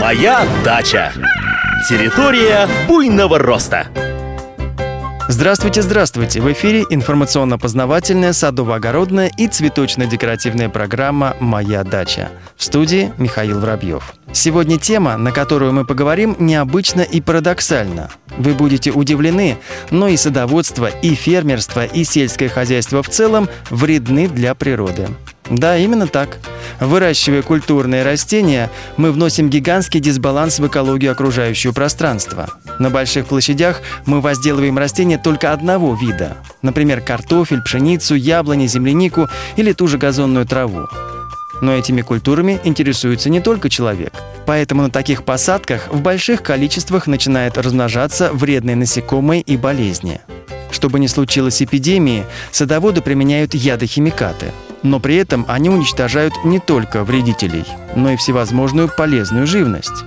Моя дача. Территория буйного роста. Здравствуйте, здравствуйте! В эфире информационно-познавательная, садово-огородная и цветочно-декоративная программа «Моя дача». В студии Михаил Воробьев. Сегодня тема, на которую мы поговорим, необычна и парадоксальна. Вы будете удивлены, но и садоводство, и фермерство, и сельское хозяйство в целом вредны для природы. Да, именно так. Выращивая культурные растения, мы вносим гигантский дисбаланс в экологию окружающего пространства. На больших площадях мы возделываем растения только одного вида. Например, картофель, пшеницу, яблони, землянику или ту же газонную траву. Но этими культурами интересуется не только человек. Поэтому на таких посадках в больших количествах начинают размножаться вредные насекомые и болезни. Чтобы не случилось эпидемии, садоводы применяют ядохимикаты – но при этом они уничтожают не только вредителей, но и всевозможную полезную живность.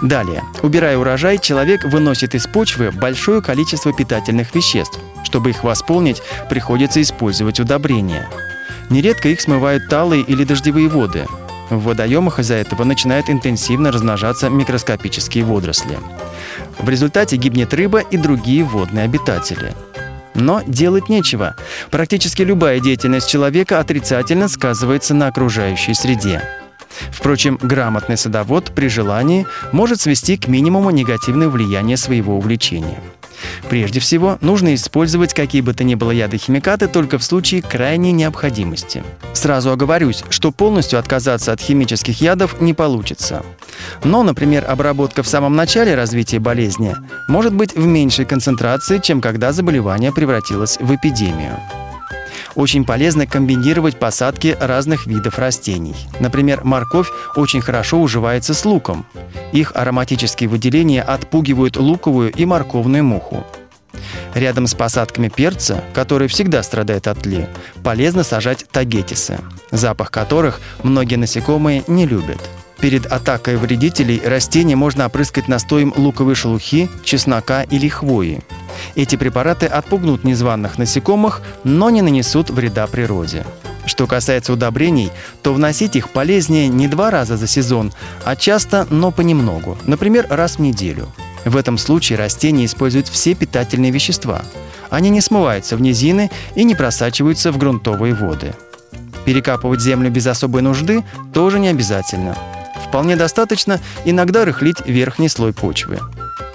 Далее, убирая урожай, человек выносит из почвы большое количество питательных веществ. Чтобы их восполнить, приходится использовать удобрения. Нередко их смывают талые или дождевые воды. В водоемах из-за этого начинают интенсивно размножаться микроскопические водоросли. В результате гибнет рыба и другие водные обитатели – но делать нечего. Практически любая деятельность человека отрицательно сказывается на окружающей среде. Впрочем, грамотный садовод при желании может свести к минимуму негативное влияние своего увлечения – Прежде всего, нужно использовать какие бы то ни было ядохимикаты только в случае крайней необходимости. Сразу оговорюсь, что полностью отказаться от химических ядов не получится. Но, например, обработка в самом начале развития болезни может быть в меньшей концентрации, чем когда заболевание превратилось в эпидемию. Очень полезно комбинировать посадки разных видов растений. Например, морковь очень хорошо уживается с луком. Их ароматические выделения отпугивают луковую и морковную муху. Рядом с посадками перца, который всегда страдает от тли, полезно сажать тагетисы, запах которых многие насекомые не любят. Перед атакой вредителей растения можно опрыскать настоем луковой шелухи, чеснока или хвои. Эти препараты отпугнут незваных насекомых, но не нанесут вреда природе. Что касается удобрений, то вносить их полезнее не два раза за сезон, а часто, но понемногу, например, раз в неделю. В этом случае растения используют все питательные вещества. Они не смываются в низины и не просачиваются в грунтовые воды. Перекапывать землю без особой нужды тоже не обязательно. Вполне достаточно иногда рыхлить верхний слой почвы.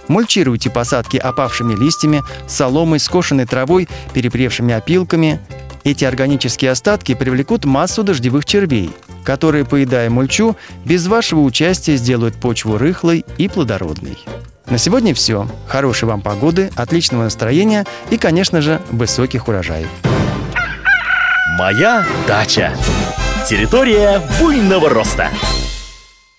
Мульчируйте посадки опавшими листьями, соломой, скошенной травой, перепревшими опилками. Эти органические остатки привлекут массу дождевых червей, которые, поедая мульчу, без вашего участия сделают почву рыхлой и плодородной. На сегодня все. Хорошей вам погоды, отличного настроения и, конечно же, высоких урожаев. Моя дача. Территория буйного роста.